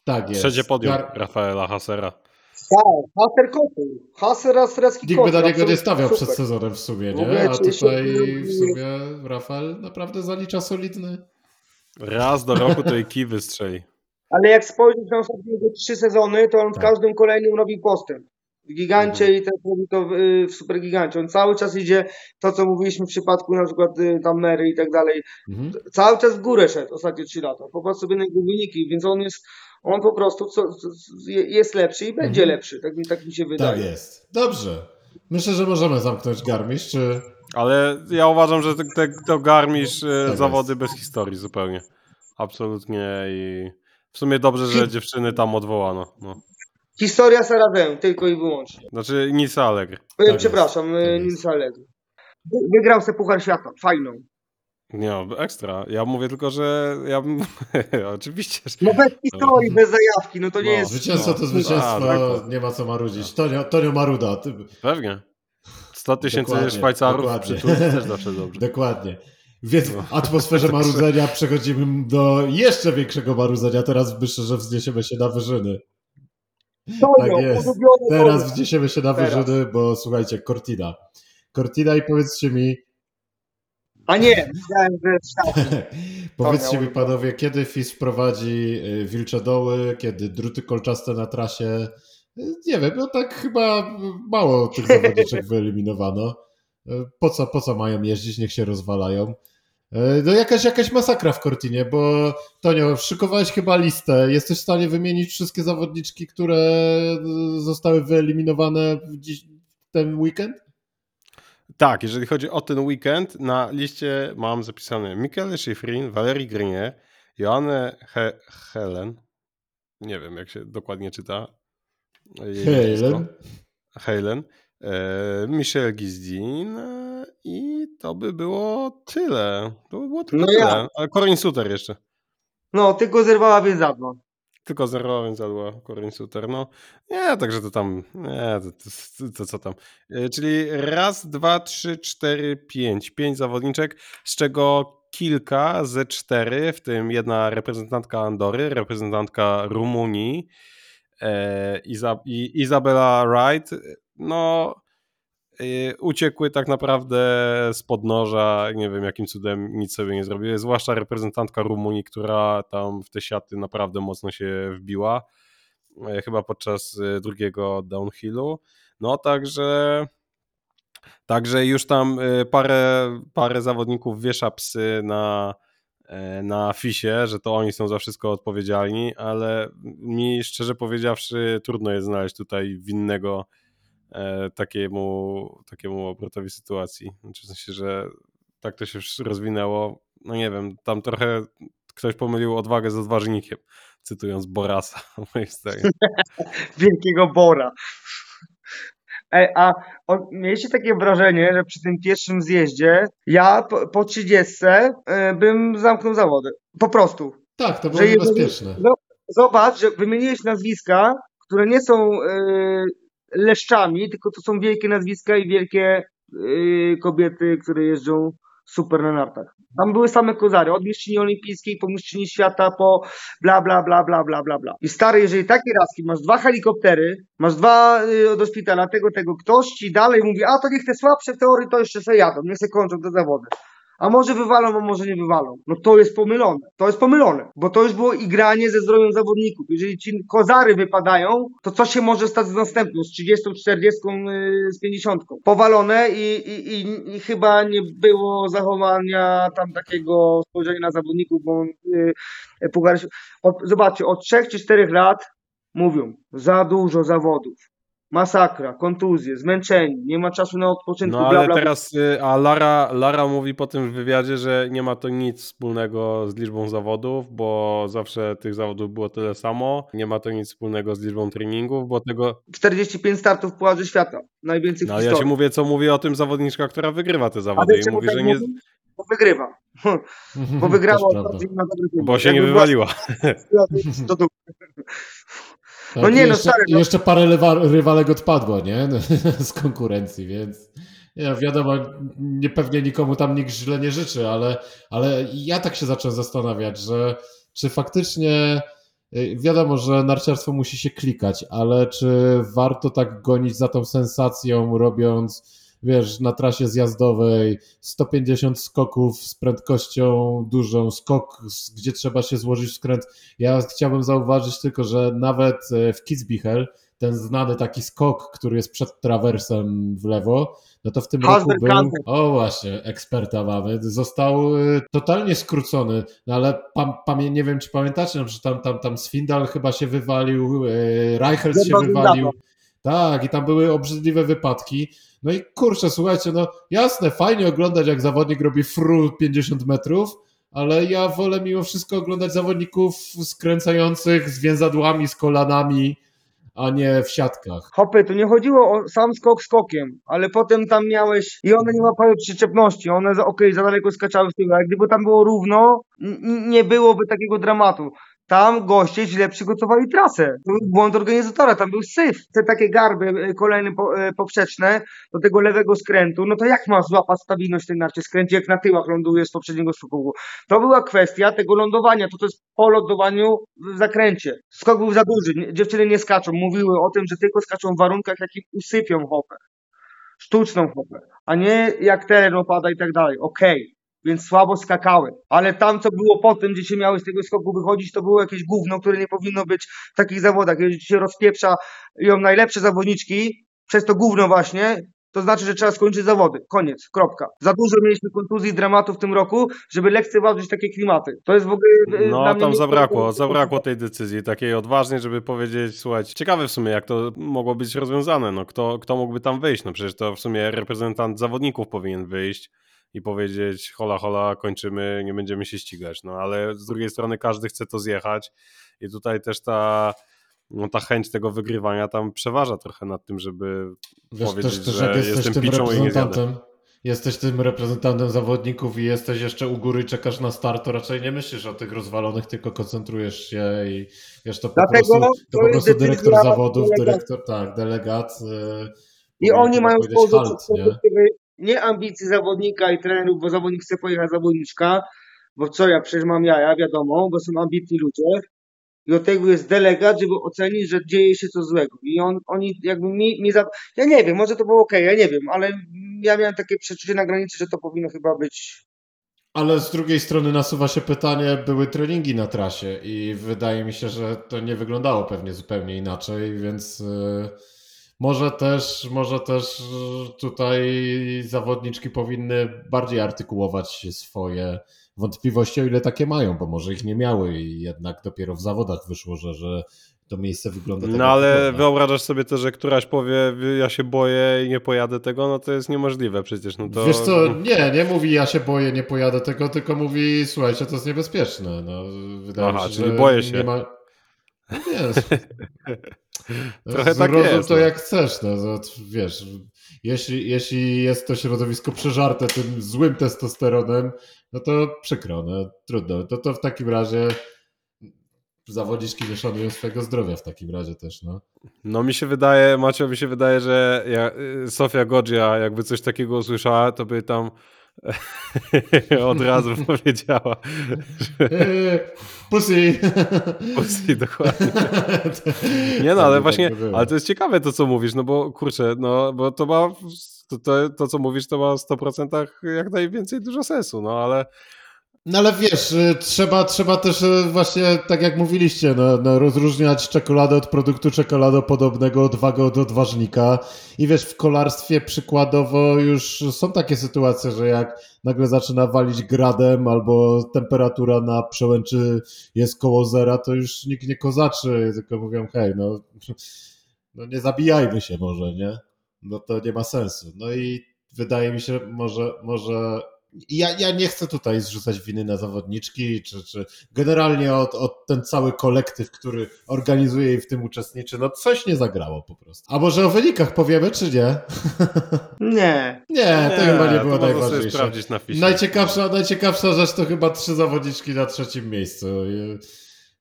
Tak jest. Trzecie podium Gar- Rafaela Hasera. Tak, Haser Kotel. Haser Austriacki Nikt by na niego nie stawiał super. przed sezonem w sumie, nie? A tutaj w sumie Rafael naprawdę zalicza solidny. Raz do roku to i kij wystrzeli. (laughs) Ale jak spojrzysz na ostatnie trzy sezony, to on w Tak. każdym kolejnym robi postęp. W gigancie i teraz robi to w, y, w supergigancie. On cały czas idzie, to co mówiliśmy w przypadku na przykład y, tam Mary i tak dalej, Mhm. cały czas w górę szedł ostatnie trzy lata. Popatrz sobie na jego wyniki, więc on jest, on po prostu co, co, je- jest lepszy i będzie Mhm. lepszy. Tak mi, tak mi się Tak wydaje. jest. Dobrze. Myślę, że możemy zamknąć Garmisch, czy... Ale ja uważam, że te, te, to Garmisch e, Tak zawody bez historii zupełnie. Absolutnie i w sumie dobrze, że dziewczyny tam odwołano. No. Historia Sarazen, tylko i wyłącznie. Znaczy Nils Allegri. Y, Tak Przepraszam, jest, y, tak jest. Nils Allegri. Wy- Wygrał se Puchar Świata, fajną. Nie, no, ekstra. Ja mówię tylko, że ja bym... (laughs) Oczywiście, że... No bez historii, bez zajawki, no to nie No, jest... Zwycięstwo to No, zwycięstwo, a, tak. nie ma co marudzić. Tonio, Tonio Maruda, ty, Pewnie. 100 tysięcy Szwajcarów dokładnie. przy Turcji też zawsze dobrze. (laughs) dokładnie. Więc w No. atmosferze (laughs) marudzenia przechodzimy do jeszcze większego marudzenia. Teraz myślę, że wzniesiemy się na wyżyny. Tonio, Tak jest. Teraz wzniesiemy się na Teraz. wyżyny, bo słuchajcie, Cortina. Cortina i powiedzcie mi, A nie, myślałem, że (laughs) powiedzcie mi panowie, kiedy FIS wprowadzi y, wilcze doły, kiedy druty kolczaste na trasie? Nie wiem, no tak chyba mało tych zawodniczek (laughs) wyeliminowano. Po co, po co mają jeździć, niech się rozwalają. No jakaś, jakaś masakra w Cortinie, bo Tonio, szykowałeś chyba listę. Jesteś w stanie wymienić wszystkie zawodniczki, które zostały wyeliminowane w dziś, ten weekend? Tak, jeżeli chodzi o ten weekend, na liście mam zapisane Michele Schifrin, Valerie Grenier, Joanne He Helen, nie wiem jak się dokładnie czyta Helen. Helen, e, Michel Gizdin e, i to by było tyle. To by było tylko No tyle. ja. Ale Corinne Suter jeszcze. No, tylko zerwała więzadła. Tylko zerwała, więc zadła Corinne Suter. No nie, także to tam, nie, to, to, to co tam. E, Czyli raz, dwa, trzy, cztery, pięć. Pięć zawodniczek, z czego kilka ze cztery, w tym jedna reprezentantka Andory, reprezentantka Rumunii, Iza, i, Izabela Wright, no y, uciekły tak naprawdę z podnoża, nie wiem jakim cudem nic sobie nie zrobiły, zwłaszcza reprezentantka Rumunii, która tam w te siaty naprawdę mocno się wbiła, e, chyba podczas e, drugiego downhillu, no także także już tam e, parę, parę zawodników wiesza psy na e, na FISie, że to oni są za wszystko odpowiedzialni, ale mi szczerze powiedziawszy trudno jest znaleźć tutaj winnego e, takiemu, takiemu obrotowi sytuacji. Znaczy w sensie, że tak to się rozwinęło. No nie wiem, tam trochę ktoś pomylił odwagę z odważnikiem, cytując Borasa, (laughs) moim zdaniem. (laughs) Wielkiego Bora. Ej, a o, mieliście takie wrażenie, że przy tym pierwszym zjeździe ja po, po 30 e, bym zamknął zawody. Po prostu. Tak, to było Że jeżeli- niebezpieczne. No, zobacz, że wymieniłeś nazwiska, które nie są e, leszczami, tylko to są wielkie nazwiska i wielkie e, kobiety, które jeżdżą super na nartach. Tam były same kozary, od mistrzyni olimpijskiej po mistrzyni świata, po bla, bla, bla, bla, bla, bla, bla. I stary, jeżeli takie raski, masz dwa helikoptery, masz dwa y, do szpitala, tego, tego, ktoś ci dalej mówi, a to niech te słabsze w teorii to jeszcze sobie jadą, niech se kończą te zawody. A może wywalą, a może nie wywalą. No to jest pomylone. To jest pomylone, bo to już było igranie ze zdrowiem zawodników. Jeżeli ci kozary wypadają, to co się może stać z następną, z 30, 40, yy, z 50? Powalone i, i, i, i chyba nie było zachowania tam takiego spojrzenia na zawodników, bo yy, Puchar, od, zobaczcie, od 3 czy 4 lat mówią, za dużo zawodów. Masakra, kontuzje, zmęczeni, nie ma czasu na odpoczynku, No ale bla, bla. teraz, y, a Lara, Lara mówi po tym wywiadzie, że nie ma to nic wspólnego z liczbą zawodów, bo zawsze tych zawodów było tyle samo. Nie ma to nic wspólnego z liczbą treningów, bo tego. 45 startów w Pucharze Świata. Najwięcej No w ja ci mówię, co mówi o tym zawodniczka, która wygrywa te zawody i mówi, tak że nie. mówi? Bo wygrywa. Bo wygrała. Bo się nie wywaliła. była- dupy. Tak, No nie, no jeszcze, stary, no. jeszcze parę rywa- rywalek odpadło, nie? (laughs) Z konkurencji, więc nie, wiadomo, nie, pewnie nikomu tam nikt źle nie życzy, ale, ale ja tak się zacząłem zastanawiać, że czy faktycznie y, wiadomo, że narciarstwo musi się klikać, ale czy warto tak gonić za tą sensacją, robiąc wiesz, na trasie zjazdowej 150 skoków z prędkością dużą, skok, gdzie trzeba się złożyć w skręt. Ja chciałbym zauważyć tylko, że nawet e, w Kitzbichel ten znany taki skok, który jest przed trawersem w lewo, no to w tym roku Hasberg był, o właśnie, eksperta mamy, został e, totalnie skrócony, no ale pam, pamię, nie wiem, czy pamiętacie, no, że tam, tam, tam Swindal chyba się wywalił, e, Reichelt się wywalił. Tak, i tam były obrzydliwe wypadki. No i kurczę, słuchajcie, no jasne, fajnie oglądać, jak zawodnik robi fru 50 metrów, ale ja wolę mimo wszystko oglądać zawodników skręcających z więzadłami, z kolanami, a nie w siatkach. Hopy, to nie chodziło o sam skok skokiem, ale potem tam miałeś i one nie łapały przyczepności, one okej, za daleko skaczały w tył, ale gdyby tam było równo, nie byłoby takiego dramatu. Tam goście źle przygotowali trasę. Był błąd organizatora, tam był syf. Te takie garby e, kolejne e, poprzeczne do tego lewego skrętu, no to jak masz złapać stabilność w tej narcie skręcie, jak na tyłach lądujesz z poprzedniego skoku? To była kwestia tego lądowania, to to jest po lądowaniu w zakręcie. Skok był za duży, dziewczyny nie skaczą, mówiły o tym, że tylko skaczą w warunkach, jakim usypią hopę. Sztuczną hopę, a nie jak teren opada i tak dalej. Okej, więc słabo skakały. Ale tam, co było po tym, gdzie się miały z tego skoku wychodzić, to było jakieś gówno, które nie powinno być w takich zawodach. Jeżeli się rozpieprza ją najlepsze zawodniczki, przez to gówno właśnie, to znaczy, że trzeba skończyć zawody. Koniec, kropka. Za dużo mieliśmy kontuzji i dramatów w tym roku, żeby lekceważyć takie klimaty. To jest w ogóle... e, No tam zabrakło, zabrakło tej decyzji, takiej odważnej, żeby powiedzieć, słuchajcie, ciekawe w sumie jak to mogło być rozwiązane, no kto, kto mógłby tam wyjść, no przecież to w sumie reprezentant zawodników powinien wyjść i powiedzieć hola hola, kończymy, nie będziemy się ścigać, no ale z drugiej strony każdy chce to zjechać i tutaj też ta, no, ta chęć tego wygrywania tam przeważa trochę nad tym, żeby Wiesz powiedzieć, też, też że jestem tym piczą i nie zjadę. jesteś tym reprezentantem zawodników i jesteś jeszcze u góry, czekasz na start, to raczej nie myślisz o tych rozwalonych, tylko koncentrujesz się i wiesz, to po Dlatego prostu, to po prostu dyrektor zawodów, delegat. dyrektor, tak, delegat. Yy, I oni mają z nie? perspektywy nie ambicji zawodnika i trenerów, bo zawodnik chce pojechać zawodniczka, bo co ja, przecież mam jaja, wiadomo, bo są ambitni ludzie. I od tego jest delegat, żeby ocenić, że dzieje się coś złego. I on, oni jakby mi, mi za... Ja nie wiem, może to było ok, ja nie wiem, ale ja miałem takie przeczucie na granicy, że to powinno chyba być Ale z drugiej strony nasuwa się pytanie, były treningi na trasie i wydaje mi się, że to nie wyglądało pewnie zupełnie inaczej, więc yy, Może też, może też tutaj zawodniczki powinny bardziej artykułować swoje wątpliwości, o ile takie mają, bo może ich nie miały i jednak dopiero w zawodach wyszło, że, że to miejsce wygląda tak. No ale wygląda. wyobrażasz sobie to, że któraś powie, ja się boję i nie pojadę tego, no to jest niemożliwe przecież. No to... Wiesz co, nie, nie mówi ja się boję, nie pojadę tego, tylko mówi słuchajcie, to jest niebezpieczne. No, wydaje Aha, się, czyli boję się. Nie ma... No nie, (laughs) Trochę tak jest, to no. jak chcesz, no, to, wiesz, jeśli, jeśli jest to środowisko przeżarte tym złym testosteronem, no to przykro, no trudno. To, to w takim razie zawodniczki nie szanują swojego zdrowia w takim razie też, no. No mi się wydaje, Macio, mi się wydaje, że ja, y, Sofia Godzia jakby coś takiego usłyszała, to by tam (laughs) od razu powiedziała, że Eee, Pussy! Pussy, dokładnie. (laughs) Nie no, ale właśnie, tak było. ale to jest ciekawe to, co mówisz, no bo kurczę, no bo to ma, to, to, to co mówisz, to ma w 100% jak najwięcej dużo sensu, no ale No ale wiesz, y, trzeba, trzeba też y, właśnie, tak jak mówiliście, no, no, rozróżniać czekoladę od produktu czekoladopodobnego, odwagę od odważnika. I wiesz, w kolarstwie przykładowo już są takie sytuacje, że jak nagle zaczyna walić gradem albo temperatura na przełęczy jest koło zera, to już nikt nie kozaczy, tylko mówią, hej, no, (laughs) no nie zabijajmy się może, nie? No to nie ma sensu. No i wydaje mi się, może, może ja, ja nie chcę tutaj zrzucać winy na zawodniczki, czy, czy generalnie od, od ten cały kolektyw, który organizuje i w tym uczestniczy, no coś nie zagrało po prostu. A może o wynikach powiemy, czy nie? (laughs) Nie. nie, to chyba nie to było sobie najważniejsze. sprawdzić na fisie. Najciekawsza, najciekawsza rzecz to chyba trzy zawodniczki na trzecim miejscu.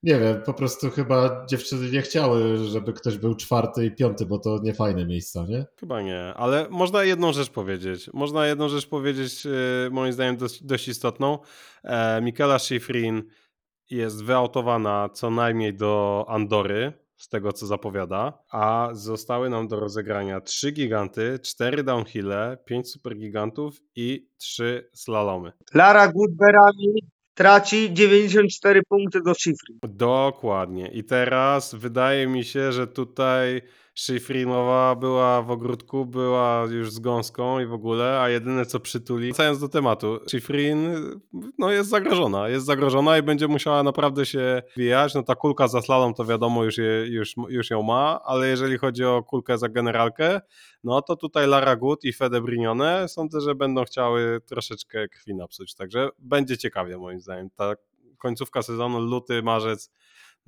Nie wiem, po prostu chyba dziewczyny nie chciały, żeby ktoś był czwarty i piąty, bo to nie fajne miejsca, nie? Chyba nie, ale można jedną rzecz powiedzieć. Można jedną rzecz powiedzieć, e, moim zdaniem dość, dość istotną. E, Michaela Schifrin jest wyautowana co najmniej do Andory, z tego co zapowiada, a zostały nam do rozegrania trzy giganty, cztery downhille, pięć supergigantów i trzy slalomy. Lara Goodberami traci 94 punkty do Schifrin. Dokładnie. I teraz wydaje mi się, że tutaj Szyfrinowa była w ogródku, była już z gąską i w ogóle, a jedyne co przytuli. Wracając do tematu, Szyfrin no jest zagrożona, jest zagrożona i będzie musiała naprawdę się wijać. No ta kulka za slalom to wiadomo już, je, już, już ją ma, ale jeżeli chodzi o kulkę za generalkę, no to tutaj Lara Good i Fede Brignone sądzę, że będą chciały troszeczkę krwi napsuć, także będzie ciekawie moim zdaniem. Ta końcówka sezonu, luty, marzec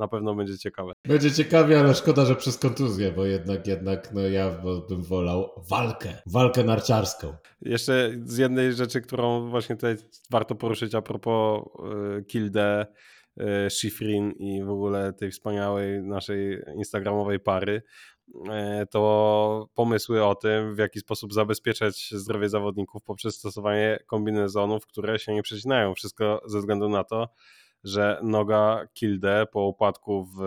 na pewno będzie ciekawe. Będzie ciekawie, ale szkoda, że przez kontuzję, bo jednak, jednak, no ja bym wolał walkę, walkę narciarską. Jeszcze z jednej rzeczy, którą właśnie tutaj warto poruszyć a propos y, Kilde, y, Schifrin i w ogóle tej wspaniałej naszej instagramowej pary, y, to pomysły o tym, w jaki sposób zabezpieczać zdrowie zawodników poprzez stosowanie kombinezonów, które się nie przecinają. Wszystko ze względu na to, że noga Kilde po upadku w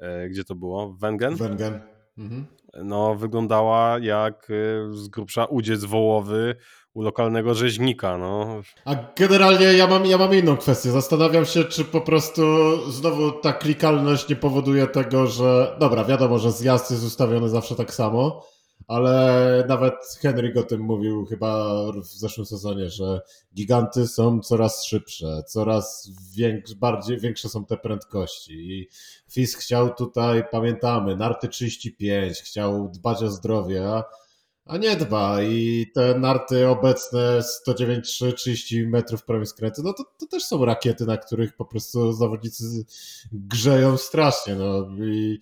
e, gdzie to było? W Wengen? Wengen. Mhm. No, wyglądała jak y, z grubsza udziec wołowy u lokalnego rzeźnika. No. A generalnie ja mam, ja mam inną kwestię. Zastanawiam się, czy po prostu znowu ta klikalność nie powoduje tego, że. Dobra, wiadomo, że zjazd jest ustawiony zawsze tak samo, ale nawet Henryk o tym mówił chyba w zeszłym sezonie, że giganty są coraz szybsze, coraz większe, bardziej, większe są te prędkości. I FIS chciał tutaj, pamiętamy, narty 35, chciał dbać o zdrowie, a nie dba i te narty obecne 109,3, 30 metrów prawie skrętu, no to, to też są rakiety, na których po prostu zawodnicy grzeją strasznie, no i,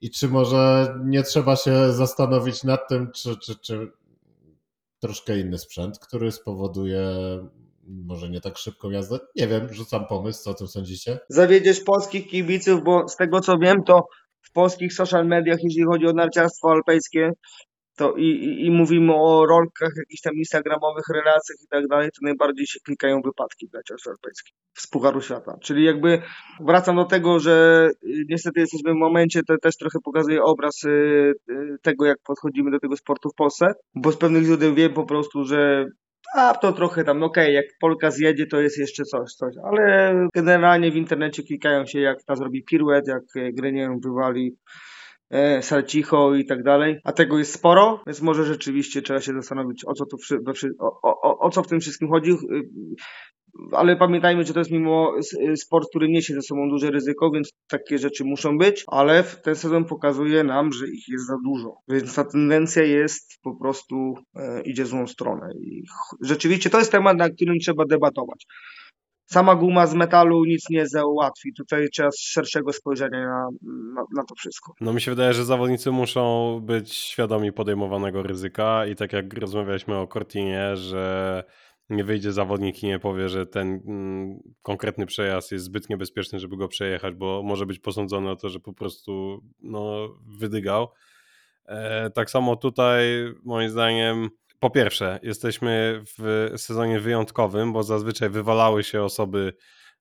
i czy może nie trzeba się zastanowić nad tym, czy, czy, czy troszkę inny sprzęt, który spowoduje może nie tak szybką jazdę? Nie wiem, rzucam pomysł, co o tym sądzicie? Zawiedziesz polskich kibiców, bo z tego co wiem, to w polskich social mediach, jeśli chodzi o narciarstwo alpejskie, to i, i, i mówimy o rolkach, jakichś tam instagramowych relacjach i tak dalej, to najbardziej się klikają wypadki w narciarstwie alpejskim z Pucharu Świata. Czyli jakby wracam do tego, że y, niestety jesteśmy w momencie, to też trochę pokazuje obraz y, y, tego, jak podchodzimy do tego sportu w Polsce, bo z pewnych źródeł wiem po prostu, że a to trochę tam, okej, jak Polka zjedzie, to jest jeszcze coś, coś, ale generalnie w internecie klikają się, jak ta zrobi piruet, jak Grenier wywali e, i tak dalej, a tego jest sporo, więc może rzeczywiście trzeba się zastanowić, o co, tu, o, o, o, co w tym wszystkim chodzi. Y, Ale pamiętajmy, że to jest mimo y, sport, który niesie ze sobą duże ryzyko, więc takie rzeczy muszą być, ale ten sezon pokazuje nam, że ich jest za dużo. Więc ta tendencja jest po prostu e, idzie złą stronę. I rzeczywiście to jest temat, na którym trzeba debatować. Sama guma z metalu nic nie załatwi. Tutaj trzeba szerszego spojrzenia na, na, na to wszystko. No mi się wydaje, że zawodnicy muszą być świadomi podejmowanego ryzyka i tak jak rozmawialiśmy o Cortinie, że nie wyjdzie zawodnik i nie powie, że ten mm, konkretny przejazd jest zbyt niebezpieczny, żeby go przejechać, bo może być posądzony o to, że po prostu no, wydygał. E, tak samo tutaj moim zdaniem po pierwsze, jesteśmy w sezonie wyjątkowym, bo zazwyczaj wywalały się osoby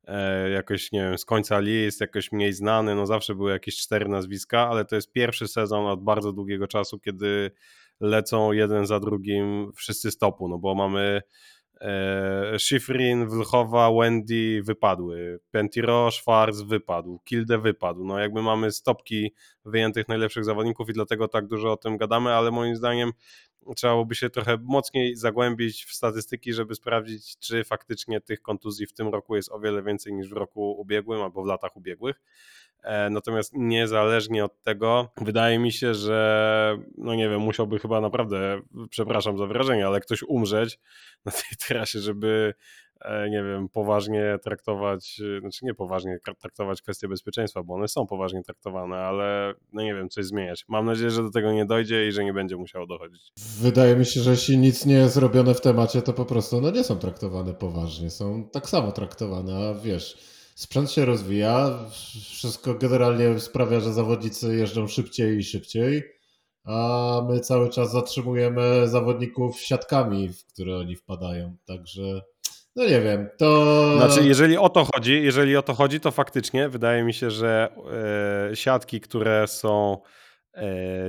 e, jakoś, nie wiem, z końca list, jakoś mniej znane, no zawsze były jakieś cztery nazwiska, ale to jest pierwszy sezon od bardzo długiego czasu, kiedy lecą jeden za drugim wszyscy z topu, no bo mamy e, Schifrin, Wlchowa, Wendy wypadły, Pentiro, Schwarz wypadł, Kilde wypadł, no jakby mamy stopki wyjętych najlepszych zawodników i dlatego tak dużo o tym gadamy, ale moim zdaniem trzeba byłoby się trochę mocniej zagłębić w statystyki, żeby sprawdzić, czy faktycznie tych kontuzji w tym roku jest o wiele więcej niż w roku ubiegłym albo w latach ubiegłych. E, Natomiast niezależnie od tego, wydaje mi się, że no nie wiem, musiałby chyba naprawdę, przepraszam za wrażenie, ale ktoś umrzeć (laughs) na tej trasie, żeby e, nie wiem, poważnie traktować, znaczy nie poważnie traktować kwestie bezpieczeństwa, bo one są poważnie traktowane, ale no nie wiem, coś zmieniać. Mam nadzieję, że do tego nie dojdzie i że nie będzie musiało dochodzić. Wydaje mi się, że jeśli nic nie jest zrobione w temacie, to po prostu no, nie są traktowane poważnie. Są tak samo traktowane, a wiesz, sprzęt się rozwija, wszystko generalnie sprawia, że zawodnicy jeżdżą szybciej i szybciej, a my cały czas zatrzymujemy zawodników siatkami, w które oni wpadają. Także, no nie wiem, to. Znaczy, jeżeli o to chodzi, jeżeli o to chodzi, to faktycznie wydaje mi się, że e, siatki, które są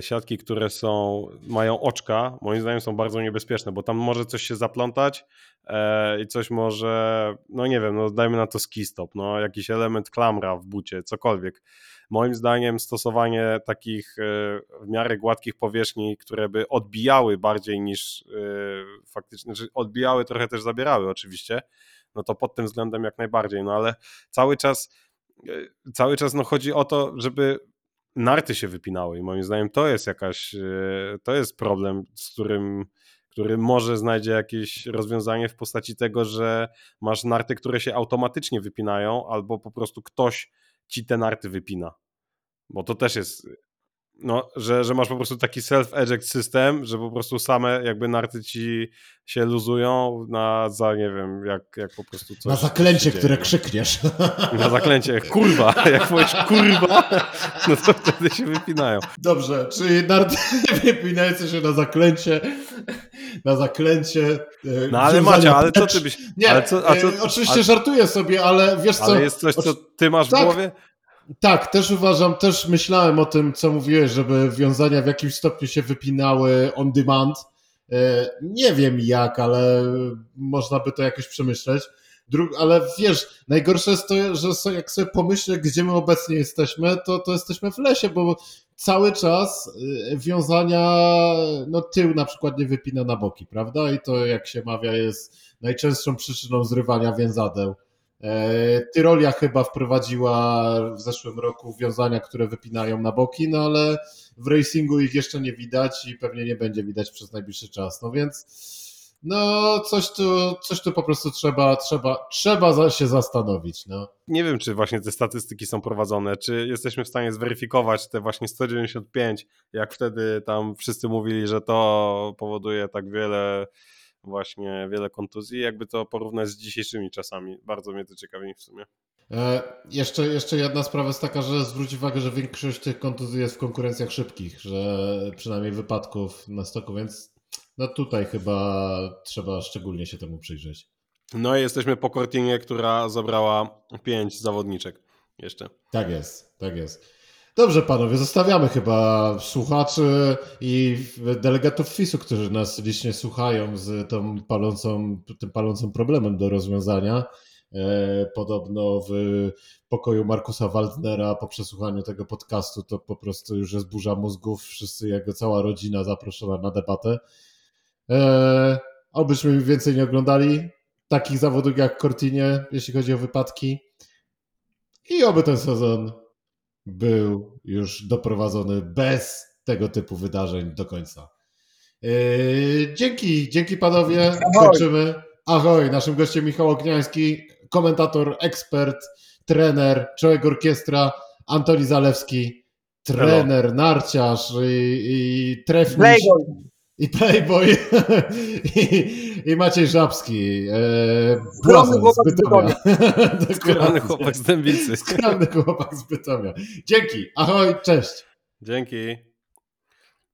siatki, które są, mają oczka, moim zdaniem są bardzo niebezpieczne, bo tam może coś się zaplątać e, i coś może, no nie wiem, no dajmy na to ski stop, no jakiś element klamra w bucie, cokolwiek. Moim zdaniem stosowanie takich e, w miarę gładkich powierzchni, które by odbijały bardziej niż e, faktycznie, znaczy odbijały trochę też zabierały oczywiście, no to pod tym względem jak najbardziej, no ale cały czas e, cały czas no chodzi o to, żeby narty się wypinały i moim zdaniem to jest jakaś, e, to jest problem, z którym który może znajdzie jakieś rozwiązanie w postaci tego, że masz narty, które się automatycznie wypinają, albo po prostu ktoś ci te narty wypina. Bo to też jest no, że, że masz po prostu taki self-eject system, że po prostu same jakby narty ci się luzują na za, nie wiem, jak, jak po prostu coś Na zaklęcie, które krzykniesz. Na zaklęcie, kurwa, (laughs) jak powiesz kurwa, no to wtedy się wypinają. Dobrze, czyli narty (laughs) wypinające się na zaklęcie. Na zaklęcie. e, No ale Macia, ale co ty byś, Nie, ale co, a co, e, oczywiście ale, żartuję sobie, ale wiesz co? ale jest coś, co ty masz w Tak. głowie? Tak, też uważam, też myślałem o tym, co mówiłeś, żeby wiązania w jakimś stopniu się wypinały on demand. E, Nie wiem jak, ale można by to jakoś przemyśleć. Ale wiesz, najgorsze jest to, że jak sobie pomyślę, gdzie my obecnie jesteśmy, to, to jesteśmy w lesie, bo cały czas y, wiązania, no tył na przykład nie wypina na boki, prawda? I to jak się mawia jest najczęstszą przyczyną zrywania więzadeł. E, Tyrolia chyba wprowadziła w zeszłym roku wiązania, które wypinają na boki, no ale w racingu ich jeszcze nie widać i pewnie nie będzie widać przez najbliższy czas. No więc no coś tu, coś tu po prostu trzeba, trzeba, trzeba się zastanowić. No. Nie wiem, czy właśnie te statystyki są prowadzone, czy jesteśmy w stanie zweryfikować te właśnie 195, jak wtedy tam wszyscy mówili, że to powoduje tak wiele właśnie wiele kontuzji, jakby to porównać z dzisiejszymi czasami. Bardzo mnie to ciekawi w sumie. E, jeszcze, jeszcze jedna sprawa jest taka, że zwróć uwagę, że większość tych kontuzji jest w konkurencjach szybkich, że przynajmniej wypadków na stoku, więc no tutaj chyba trzeba szczególnie się temu przyjrzeć. No i jesteśmy po Cortinie, która zabrała pięć zawodniczek jeszcze. Tak jest, tak jest. Dobrze, panowie, zostawiamy chyba słuchaczy i delegatów FIS-u, którzy nas licznie słuchają z tą palącą, tym palącym problemem do rozwiązania. E, podobno w pokoju Markusa Waldnera po przesłuchaniu tego podcastu to po prostu już jest burza mózgów. Wszyscy, jego cała rodzina zaproszona na debatę. E, obyśmy więcej nie oglądali takich zawodów jak Cortinie, jeśli chodzi o wypadki. I oby ten sezon był już doprowadzony bez tego typu wydarzeń do końca. Yy, dzięki, dzięki panowie. Ahoj. Kończymy. Ahoj, naszym gościem Michał Ogniański, komentator, ekspert, trener, człowiek orkiestra, Antoni Zalewski, trener, narciarz i, i Playboy. I Playboy (laughs) i, i Maciej Żabski. E, Skromny błazen z chłopak z Bytomia. (laughs) Skromny chłopak z Dębicy. Skromny chłopak z Bytomia. Dzięki, ahoj, cześć. Dzięki.